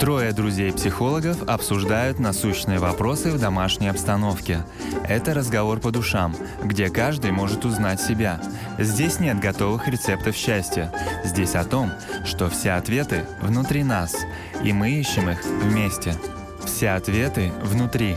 Трое друзей-психологов обсуждают насущные вопросы в домашней обстановке. Это разговор по душам, где каждый может узнать себя. Здесь нет готовых рецептов счастья. Здесь о том, что все ответы внутри нас, и мы ищем их вместе. Все ответы внутри.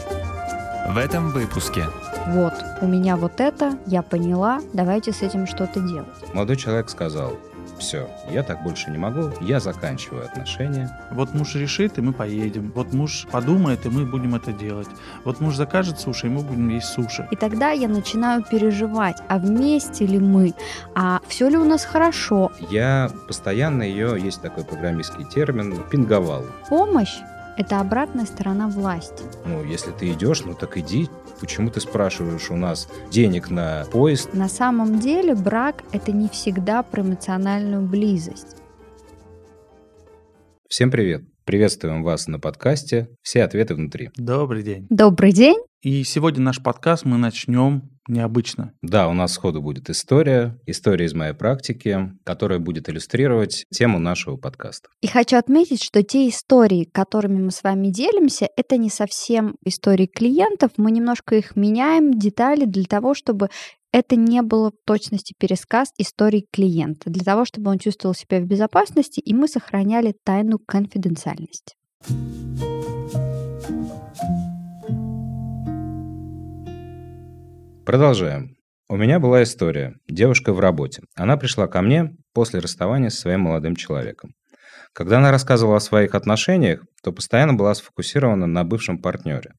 В этом выпуске Вот, у меня вот это, я поняла, давайте с этим что-то делать. Молодой человек сказал, все, я так больше не могу, я заканчиваю отношения. Вот муж решит, и мы поедем. Вот муж подумает, и мы будем это делать. Вот муж закажет суши, и мы будем есть суши. И тогда я начинаю переживать, а вместе ли мы, а все ли у нас хорошо. Я постоянно ее, есть такой программистский термин, пинговал. Помощь – это обратная сторона власти. Ну, если ты идешь, ну так иди. Почему ты спрашиваешь у нас денег на поезд? На самом деле брак – это не всегда про эмоциональную близость. Всем привет! Приветствуем вас на подкасте «Все ответы внутри». Добрый день. Добрый день! И сегодня наш подкаст мы начнем необычно. Да, у нас сходу будет история, история из моей практики, которая будет иллюстрировать тему нашего подкаста. И хочу отметить, что те истории, которыми мы с вами делимся, это не совсем истории клиентов. Мы немножко их меняем, детали для того, чтобы это не было в точности пересказ истории клиента, для того, чтобы он чувствовал себя в безопасности, и мы сохраняли тайну конфиденциальности. Продолжаем. У меня была история. Девушка в работе. Она пришла ко мне после расставания со своим молодым человеком. Когда она рассказывала о своих отношениях, то постоянно была сфокусирована на бывшем партнере.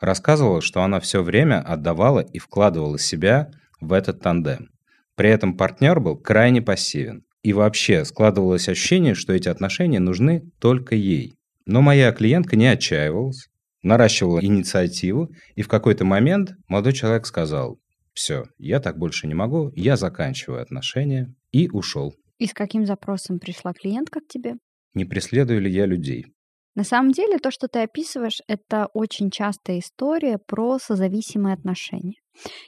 Рассказывала, что она все время отдавала и вкладывала себя в этот тандем. При этом партнер был крайне пассивен. И вообще складывалось ощущение, что эти отношения нужны только ей. Но моя клиентка не отчаивалась, наращивала инициативу, и в какой-то момент молодой человек сказал, все, я так больше не могу, я заканчиваю отношения, и ушел. И с каким запросом пришла клиентка к тебе? Не преследую ли я людей? На самом деле то, что ты описываешь, это очень частая история про созависимые отношения.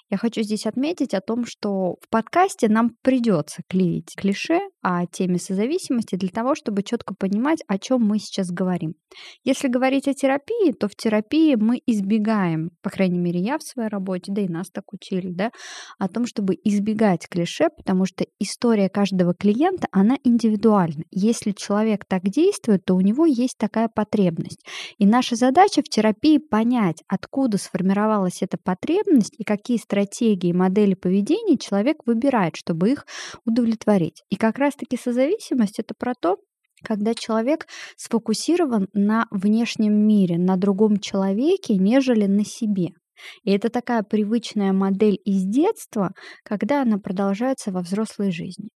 Я хочу здесь отметить о том, что в подкасте нам придется клеить клише о теме созависимости для того, чтобы четко понимать, о чем мы сейчас говорим. Если говорить о терапии, то в терапии мы избегаем, по крайней мере, я в своей работе, да и нас так учили, да, о том, чтобы избегать клише, потому что история каждого клиента, она индивидуальна. Если человек так действует, то у него есть такая потребность. И наша задача в терапии понять, откуда сформировалась эта потребность и какие стратегии, модели поведения человек выбирает, чтобы их удовлетворить. И как раз-таки созависимость — это про то, когда человек сфокусирован на внешнем мире, на другом человеке, нежели на себе. И это такая привычная модель из детства, когда она продолжается во взрослой жизни.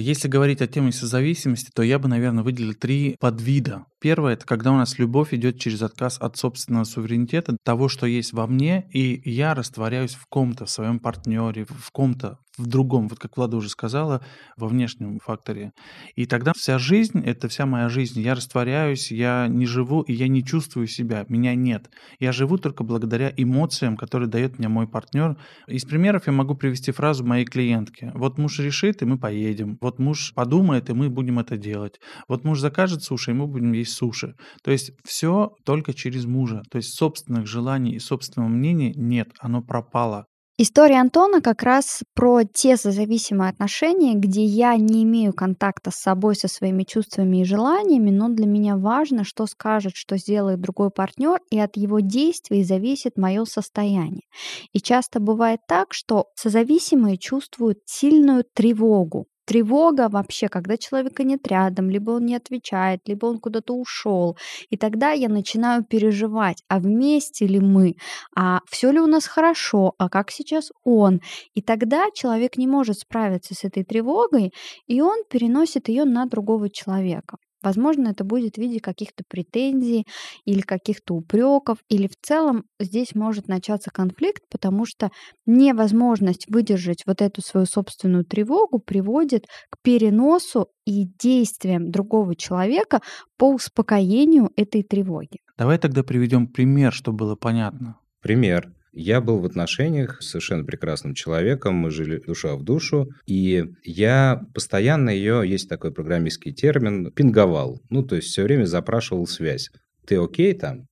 Если говорить о теме созависимости, то я бы, наверное, выделил три подвида. Первое – это когда у нас любовь идет через отказ от собственного суверенитета, того, что есть во мне, и я растворяюсь в ком-то, в своем партнере, в ком-то, в другом, вот как Влада уже сказала, во внешнем факторе. И тогда вся жизнь, это вся моя жизнь. Я растворяюсь, я не живу, и я не чувствую себя, меня нет. Я живу только благодаря эмоциям, которые дает мне мой партнер. Из примеров я могу привести фразу моей клиентки. Вот муж решит, и мы поедем. Вот муж подумает, и мы будем это делать. Вот муж закажет суши, и мы будем есть суши. То есть все только через мужа. То есть собственных желаний и собственного мнения нет, оно пропало. История Антона как раз про те созависимые отношения, где я не имею контакта с собой, со своими чувствами и желаниями, но для меня важно, что скажет, что сделает другой партнер, и от его действий зависит мое состояние. И часто бывает так, что созависимые чувствуют сильную тревогу тревога вообще, когда человека нет рядом, либо он не отвечает, либо он куда-то ушел. И тогда я начинаю переживать, а вместе ли мы, а все ли у нас хорошо, а как сейчас он. И тогда человек не может справиться с этой тревогой, и он переносит ее на другого человека. Возможно, это будет в виде каких-то претензий или каких-то упреков, или в целом здесь может начаться конфликт, потому что невозможность выдержать вот эту свою собственную тревогу приводит к переносу и действиям другого человека по успокоению этой тревоги. Давай тогда приведем пример, чтобы было понятно. Пример. Я был в отношениях с совершенно прекрасным человеком, мы жили душа в душу, и я постоянно ее, есть такой программистский термин, пинговал. Ну, то есть все время запрашивал связь. Ты окей там?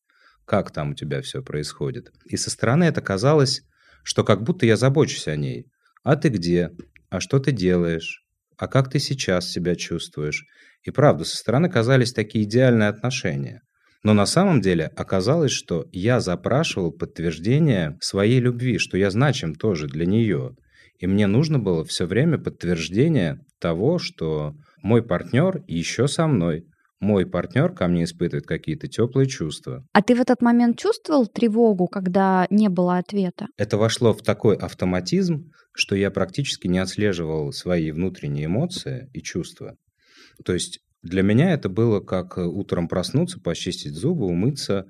Как там у тебя все происходит? И со стороны это казалось, что как будто я забочусь о ней. А ты где? А что ты делаешь? А как ты сейчас себя чувствуешь? И правда, со стороны казались такие идеальные отношения. Но на самом деле оказалось, что я запрашивал подтверждение своей любви, что я значим тоже для нее. И мне нужно было все время подтверждение того, что мой партнер еще со мной, мой партнер ко мне испытывает какие-то теплые чувства. А ты в этот момент чувствовал тревогу, когда не было ответа? Это вошло в такой автоматизм, что я практически не отслеживал свои внутренние эмоции и чувства. То есть для меня это было как утром проснуться, почистить зубы, умыться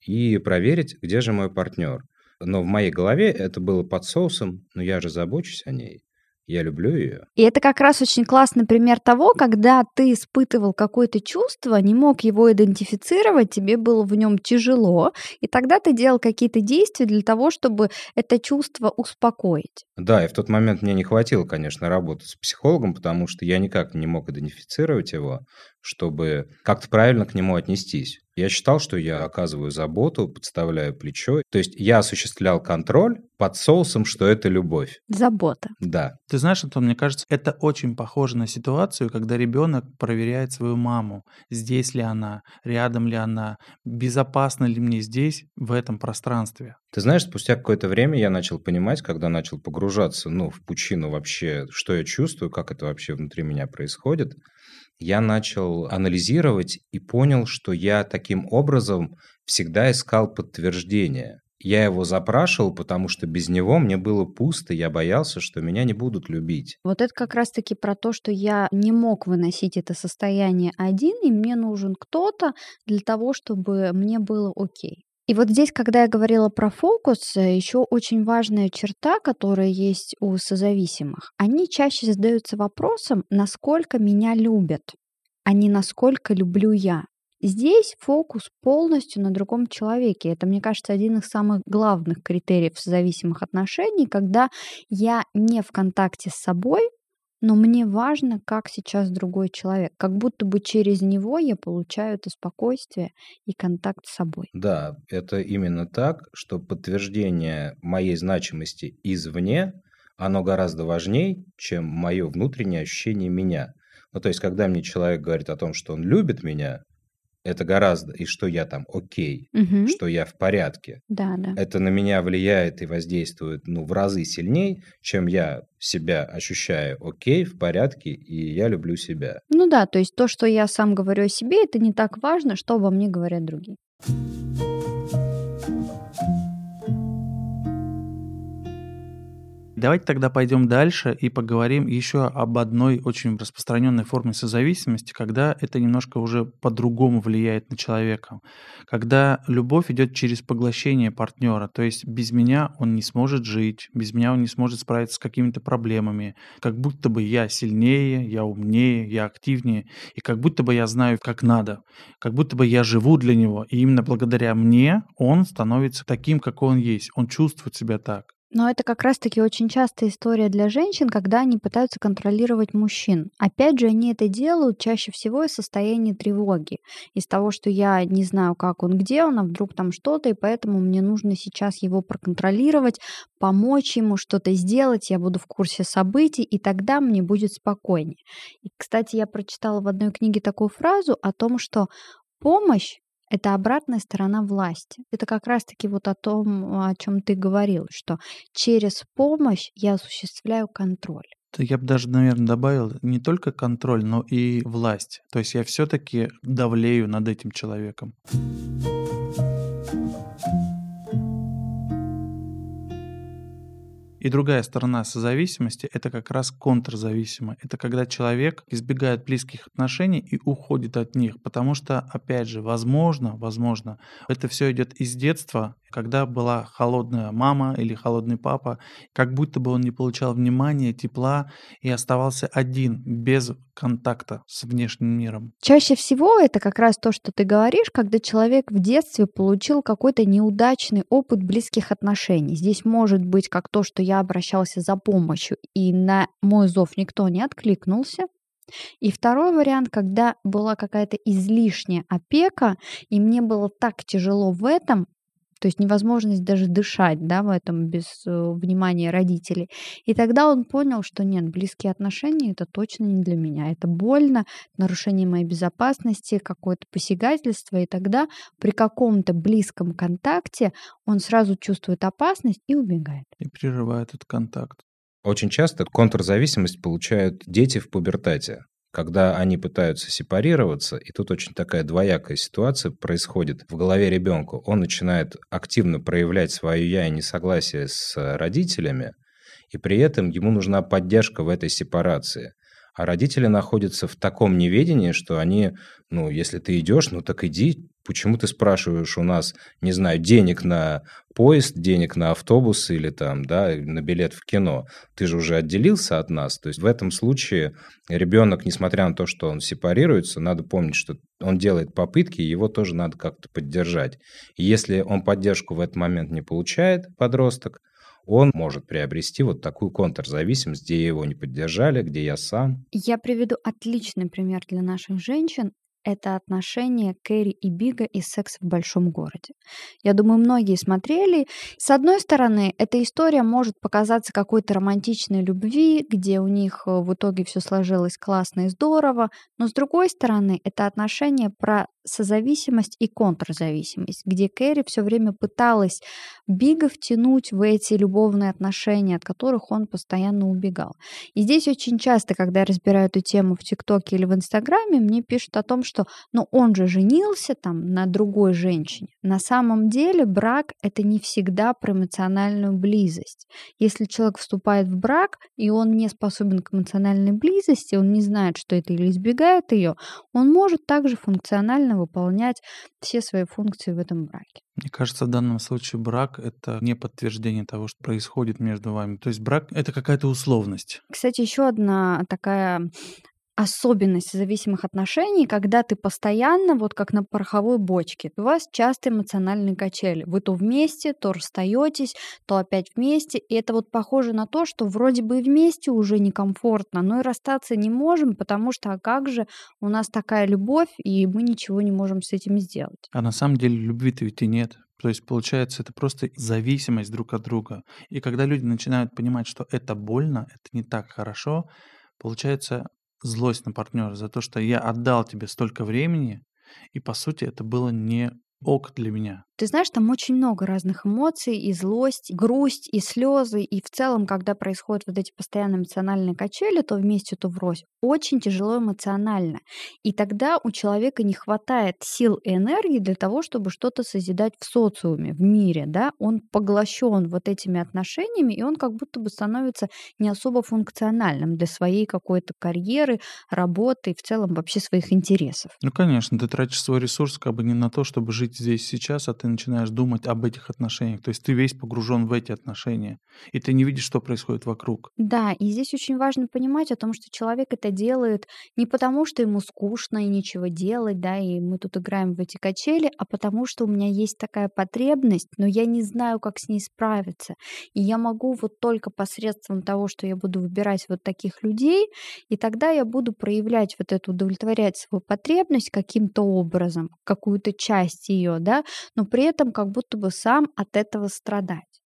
и проверить, где же мой партнер. Но в моей голове это было под соусом, но я же забочусь о ней. Я люблю ее. И это как раз очень классный пример того, когда ты испытывал какое-то чувство, не мог его идентифицировать, тебе было в нем тяжело, и тогда ты делал какие-то действия для того, чтобы это чувство успокоить. Да, и в тот момент мне не хватило, конечно, работы с психологом, потому что я никак не мог идентифицировать его, чтобы как-то правильно к нему отнестись. Я считал, что я оказываю заботу, подставляю плечо. То есть я осуществлял контроль под соусом, что это любовь. Забота. Да. Ты знаешь, Антон, мне кажется, это очень похоже на ситуацию, когда ребенок проверяет свою маму. Здесь ли она, рядом ли она, безопасно ли мне здесь, в этом пространстве. Ты знаешь, спустя какое-то время я начал понимать, когда начал погружаться ну, в пучину вообще, что я чувствую, как это вообще внутри меня происходит, я начал анализировать и понял, что я таким образом всегда искал подтверждение. Я его запрашивал, потому что без него мне было пусто, я боялся, что меня не будут любить. Вот это как раз-таки про то, что я не мог выносить это состояние один, и мне нужен кто-то для того, чтобы мне было окей. И вот здесь, когда я говорила про фокус, э, еще очень важная черта, которая есть у созависимых. Они чаще задаются вопросом, насколько меня любят, а не насколько люблю я. Здесь фокус полностью на другом человеке. Это, мне кажется, один из самых главных критериев созависимых отношений, когда я не в контакте с собой, но мне важно, как сейчас другой человек. Как будто бы через него я получаю это спокойствие и контакт с собой. Да, это именно так, что подтверждение моей значимости извне, оно гораздо важнее, чем мое внутреннее ощущение меня. Ну, то есть, когда мне человек говорит о том, что он любит меня, это гораздо, и что я там окей, Мгм. что я в порядке. Да, да. Это на меня влияет и воздействует ну, в разы сильнее, чем я себя ощущаю окей, в порядке, и я люблю себя. Ну да, то есть то, что я сам говорю о себе, это не так важно, что обо мне говорят другие. Давайте тогда пойдем дальше и поговорим еще об одной очень распространенной форме созависимости, когда это немножко уже по-другому влияет на человека. Когда любовь идет через поглощение партнера, то есть без меня он не сможет жить, без меня он не сможет справиться с какими-то проблемами, как будто бы я сильнее, я умнее, я активнее, и как будто бы я знаю, как надо, как будто бы я живу для него, и именно благодаря мне он становится таким, какой он есть, он чувствует себя так. Но это как раз-таки очень частая история для женщин, когда они пытаются контролировать мужчин. Опять же, они это делают чаще всего из состояния тревоги. Из того, что я не знаю, как он, где он, а вдруг там что-то, и поэтому мне нужно сейчас его проконтролировать, помочь ему что-то сделать, я буду в курсе событий, и тогда мне будет спокойнее. И, кстати, я прочитала в одной книге такую фразу о том, что помощь это обратная сторона власти. Это как раз-таки вот о том, о чем ты говорил, что через помощь я осуществляю контроль. Я бы даже, наверное, добавил не только контроль, но и власть. То есть я все-таки давлею над этим человеком. И другая сторона созависимости – это как раз контрзависимая. Это когда человек избегает близких отношений и уходит от них, потому что, опять же, возможно, возможно, это все идет из детства, Когда была холодная мама или холодный папа, как будто бы он не получал внимания, тепла и оставался один, без контакта с внешним миром. Чаще всего это как раз то, что ты говоришь, когда человек в детстве получил какой-то неудачный опыт близких отношений. Здесь может быть как то, что я обращался за помощью, и на мой зов никто не откликнулся, и второй вариант, когда была какая-то излишняя опека, и мне было так тяжело в этом, то есть невозможность даже дышать да, в этом без э, внимания родителей. И тогда он понял, что нет, близкие отношения это точно не для меня. Это больно, нарушение моей безопасности, какое-то посягательство. И тогда при каком-то близком контакте он сразу чувствует опасность и убегает. И прерывает этот контакт. Очень часто контрзависимость получают дети в пубертате, когда они пытаются сепарироваться, и тут очень такая двоякая ситуация происходит в голове ребенка. Он начинает активно проявлять свое «я» и несогласие с родителями, и при этом ему нужна поддержка в этой сепарации. А родители находятся в таком неведении, что они, ну, если ты идешь, ну так иди, почему ты спрашиваешь у нас, не знаю, денег на поезд, денег на автобус или там, да, на билет в кино, ты же уже отделился от нас. То есть в этом случае ребенок, несмотря на то, что он сепарируется, надо помнить, что он делает попытки, его тоже надо как-то поддержать. И если он поддержку в этот момент не получает, подросток, он может приобрести вот такую контрзависимость, где его не поддержали, где я сам. Я приведу отличный пример для наших женщин это отношение Кэрри и Бига из «Секс в большом городе». Я думаю, многие смотрели. С одной стороны, эта история может показаться какой-то романтичной любви, где у них э, в итоге все сложилось классно и здорово, но с другой стороны, это отношение про созависимость и контрзависимость, где Кэрри все время пыталась Бига втянуть в эти любовные отношения, от которых он постоянно убегал. И здесь очень часто, когда я разбираю эту тему в ТикТоке или в Инстаграме, мне пишут о том, что ну, он же женился там на другой женщине. На самом деле брак — это не всегда про эмоциональную близость. Если человек вступает в брак, и он не способен к эмоциональной близости, он не знает, что это или избегает ее, он может также функционально выполнять все свои функции в этом браке. Мне кажется, в данном случае брак — это не подтверждение того, что происходит между вами. То есть брак — это какая-то условность. Кстати, еще одна такая особенность зависимых отношений, когда ты постоянно, вот как на пороховой бочке, у вас часто эмоциональные качели. Вы то вместе, то расстаетесь, то опять вместе. И это вот похоже на то, что вроде бы и вместе уже некомфортно, но и расстаться не можем, потому что а как же у нас такая любовь, и мы ничего не можем с этим сделать. А на самом деле любви-то ведь и нет. То есть, получается, это просто зависимость друг от друга. И когда люди начинают понимать, что это больно, это не так хорошо, получается, злость на партнера за то, что я отдал тебе столько времени, и по сути это было не ок для меня. Ты знаешь, там очень много разных эмоций, и злость, и грусть, и слезы, и в целом, когда происходят вот эти постоянные эмоциональные качели, то вместе, то врозь, очень тяжело эмоционально. И тогда у человека не хватает сил и энергии для того, чтобы что-то созидать в социуме, в мире, да, он поглощен вот этими отношениями, и он как будто бы становится не особо функциональным для своей какой-то карьеры, работы и в целом вообще своих интересов. Ну, конечно, ты тратишь свой ресурс как бы не на то, чтобы жить здесь сейчас, а ты начинаешь думать об этих отношениях. То есть ты весь погружен в эти отношения, и ты не видишь, что происходит вокруг. Да, и здесь очень важно понимать о том, что человек это делает не потому, что ему скучно и нечего делать, да, и мы тут играем в эти качели, а потому что у меня есть такая потребность, но я не знаю, как с ней справиться. И я могу вот только посредством того, что я буду выбирать вот таких людей, и тогда я буду проявлять вот эту, удовлетворять свою потребность каким-то образом, какую-то часть ее, да, но при при этом как будто бы сам от этого страдать.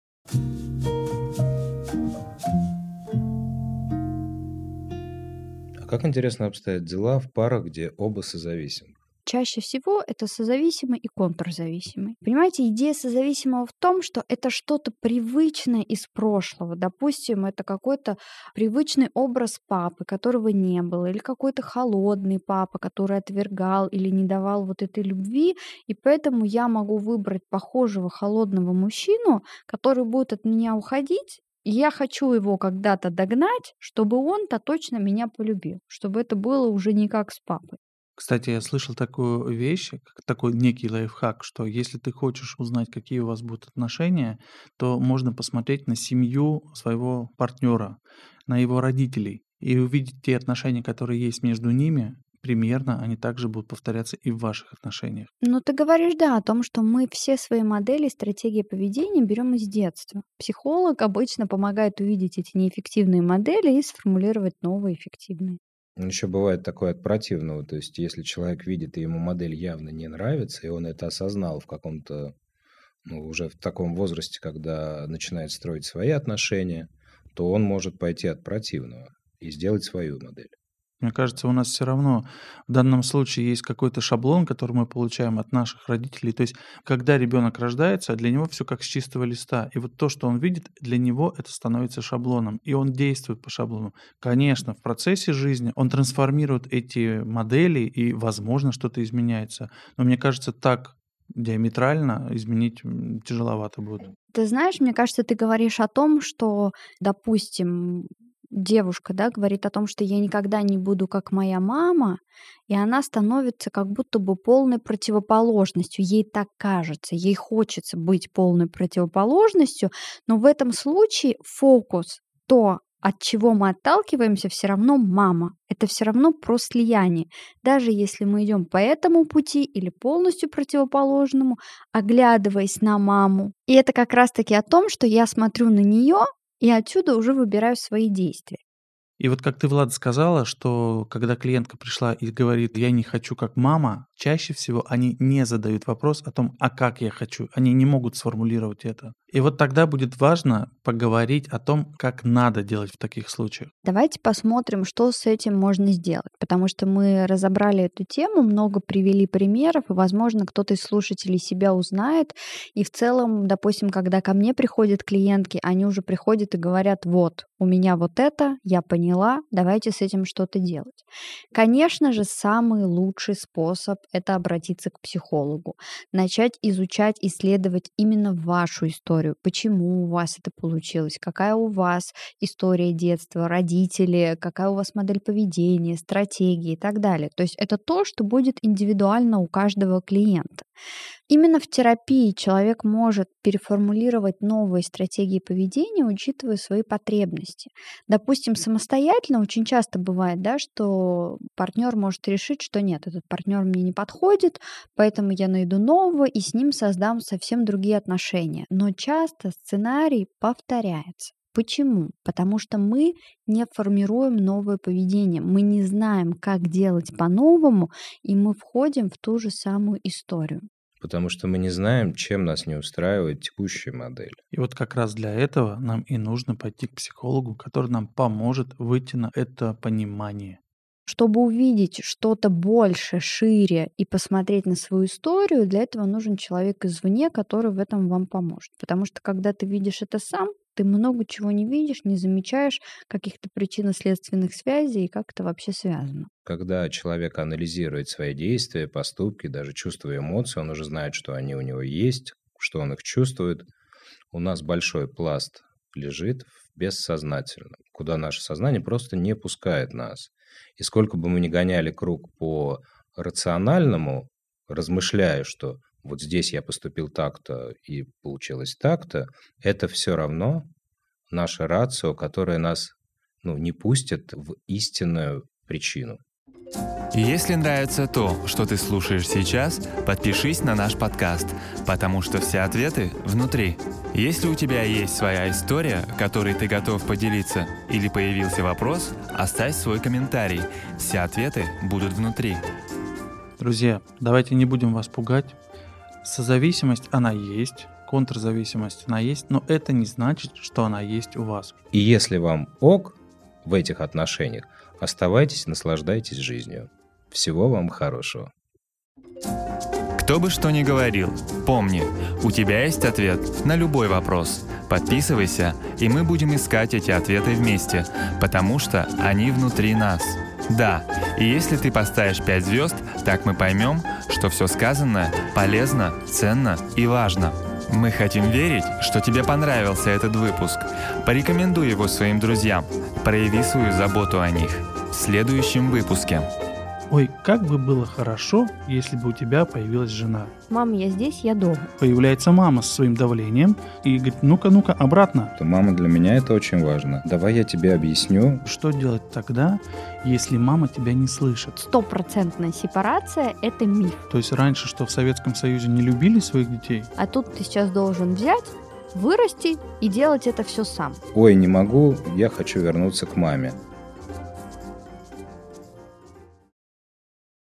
А как интересно обстоят дела в парах, где оба созависимы? Чаще всего это созависимый и контрзависимый. Понимаете, идея созависимого в том, что это что-то привычное из прошлого. Допустим, это какой-то привычный образ папы, которого не было, или какой-то холодный папа, который отвергал или не давал вот этой любви, и поэтому я могу выбрать похожего холодного мужчину, который будет от меня уходить, я хочу его когда-то догнать, чтобы он-то точно меня полюбил, чтобы это было уже не как с папой. Кстати, я слышал такую вещь, такой некий лайфхак, что если ты хочешь узнать, какие у вас будут отношения, то можно посмотреть на семью своего партнера, на его родителей и увидеть те отношения, которые есть между ними, примерно они также будут повторяться и в ваших отношениях. Ну, ты говоришь, да, о том, что мы все свои модели, стратегии поведения берем из детства. Психолог обычно помогает увидеть эти неэффективные модели и сформулировать новые эффективные. Еще бывает такое от противного, то есть если человек видит, и ему модель явно не нравится, и он это осознал в каком-то, ну, уже в таком возрасте, когда начинает строить свои отношения, то он может пойти от противного и сделать свою модель. Мне кажется, у нас все равно в данном случае есть какой-то шаблон, который мы получаем от наших родителей. То есть, когда ребенок рождается, для него все как с чистого листа. И вот то, что он видит, для него это становится шаблоном. И он действует по шаблону. Конечно, в процессе жизни он трансформирует эти модели, и, возможно, что-то изменяется. Но мне кажется, так диаметрально изменить тяжеловато будет. Ты знаешь, мне кажется, ты говоришь о том, что, допустим, девушка, да, говорит о том, что я никогда не буду как моя мама, и она становится как будто бы полной противоположностью. Ей так кажется, ей хочется быть полной противоположностью, но в этом случае фокус, то, от чего мы отталкиваемся, все равно мама. Это все равно про слияние. Даже если мы идем по этому пути или полностью противоположному, оглядываясь на маму. И это как раз-таки о том, что я смотрю на нее и отсюда уже выбираю свои действия. И вот как ты, Влад, сказала, что когда клиентка пришла и говорит, я не хочу как мама, чаще всего они не задают вопрос о том, а как я хочу. Они не могут сформулировать это. И вот тогда будет важно поговорить о том, как надо делать в таких случаях. Давайте посмотрим, что с этим можно сделать, потому что мы разобрали эту тему, много привели примеров, и, возможно, кто-то из слушателей себя узнает. И в целом, допустим, когда ко мне приходят клиентки, они уже приходят и говорят, вот, у меня вот это, я поняла, давайте с этим что-то делать. Конечно же, самый лучший способ – это обратиться к психологу, начать изучать, исследовать именно вашу историю, почему у вас это получилось, какая у вас история детства, родители, какая у вас модель поведения, стратегии и так далее. То есть это то, что будет индивидуально у каждого клиента. Именно в терапии человек может переформулировать новые стратегии поведения, учитывая свои потребности. Допустим, самостоятельно очень часто бывает, да, что партнер может решить, что нет, этот партнер мне не подходит, поэтому я найду нового и с ним создам совсем другие отношения. Но часто сценарий повторяется. Почему? Потому что мы не формируем новое поведение, мы не знаем, как делать по-новому, и мы входим в ту же самую историю. Потому что мы не знаем, чем нас не устраивает текущая модель. И вот как раз для этого нам и нужно пойти к психологу, который нам поможет выйти на это понимание. Чтобы увидеть что-то больше, шире и посмотреть на свою историю, для этого нужен человек извне, который в этом вам поможет. Потому что когда ты видишь это сам, ты много чего не видишь, не замечаешь каких-то причинно-следственных связей и как это вообще связано. Когда человек анализирует свои действия, поступки, даже чувства и эмоции, он уже знает, что они у него есть, что он их чувствует. У нас большой пласт лежит в бессознательном, куда наше сознание просто не пускает нас. И сколько бы мы ни гоняли круг по рациональному, размышляя, что вот здесь я поступил так-то и получилось так-то, это все равно наша рацио, которая нас ну, не пустит в истинную причину. Если нравится то, что ты слушаешь сейчас, подпишись на наш подкаст, потому что все ответы внутри. Если у тебя есть своя история, которой ты готов поделиться, или появился вопрос, оставь свой комментарий. Все ответы будут внутри. Друзья, давайте не будем вас пугать. Созависимость, она есть, контрзависимость, она есть, но это не значит, что она есть у вас. И если вам ок в этих отношениях, оставайтесь, наслаждайтесь жизнью. Всего вам хорошего. Кто бы что ни говорил, помни, у тебя есть ответ на любой вопрос. Подписывайся, и мы будем искать эти ответы вместе, потому что они внутри нас. Да, и если ты поставишь 5 звезд, так мы поймем, что все сказанное полезно, ценно и важно. Мы хотим верить, что тебе понравился этот выпуск. Порекомендуй его своим друзьям. Прояви свою заботу о них. В следующем выпуске. Ой, как бы было хорошо, если бы у тебя появилась жена. Мам, я здесь, я дома. Появляется мама со своим давлением и говорит, ну-ка, ну-ка, обратно. То, мама, для меня это очень важно. Давай я тебе объясню. Что делать тогда, если мама тебя не слышит? Стопроцентная сепарация – это миф. То есть раньше, что в Советском Союзе не любили своих детей? А тут ты сейчас должен взять, вырасти и делать это все сам. Ой, не могу, я хочу вернуться к маме.